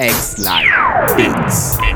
X Live Beats.